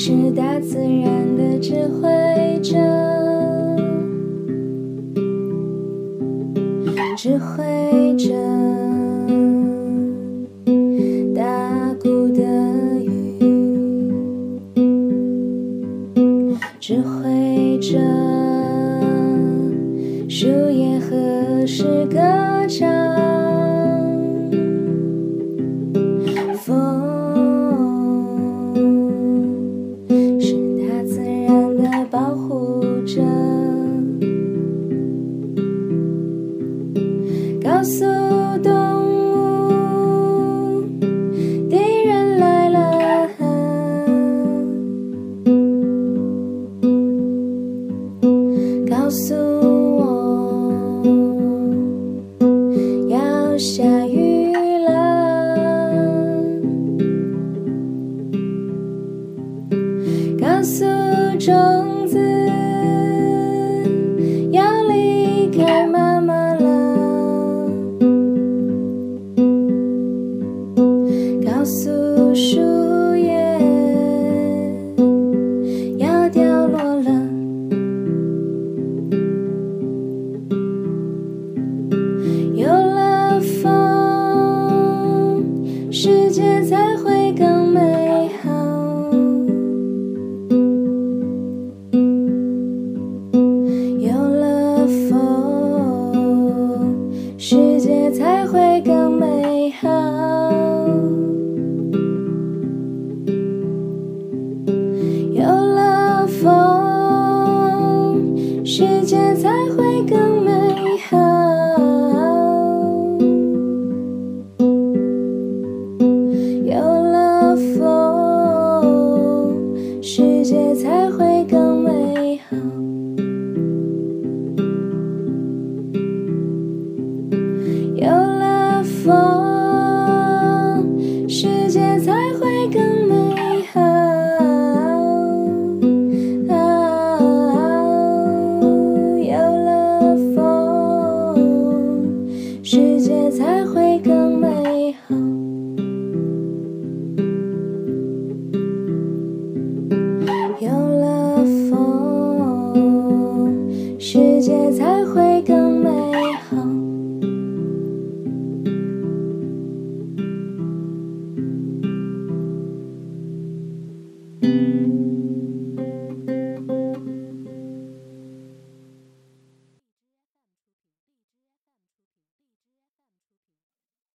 是大自然的指挥者，指挥着，大鼓的雨，指挥着，树叶何时歌唱？告诉我，要下雨了。告诉周。your love for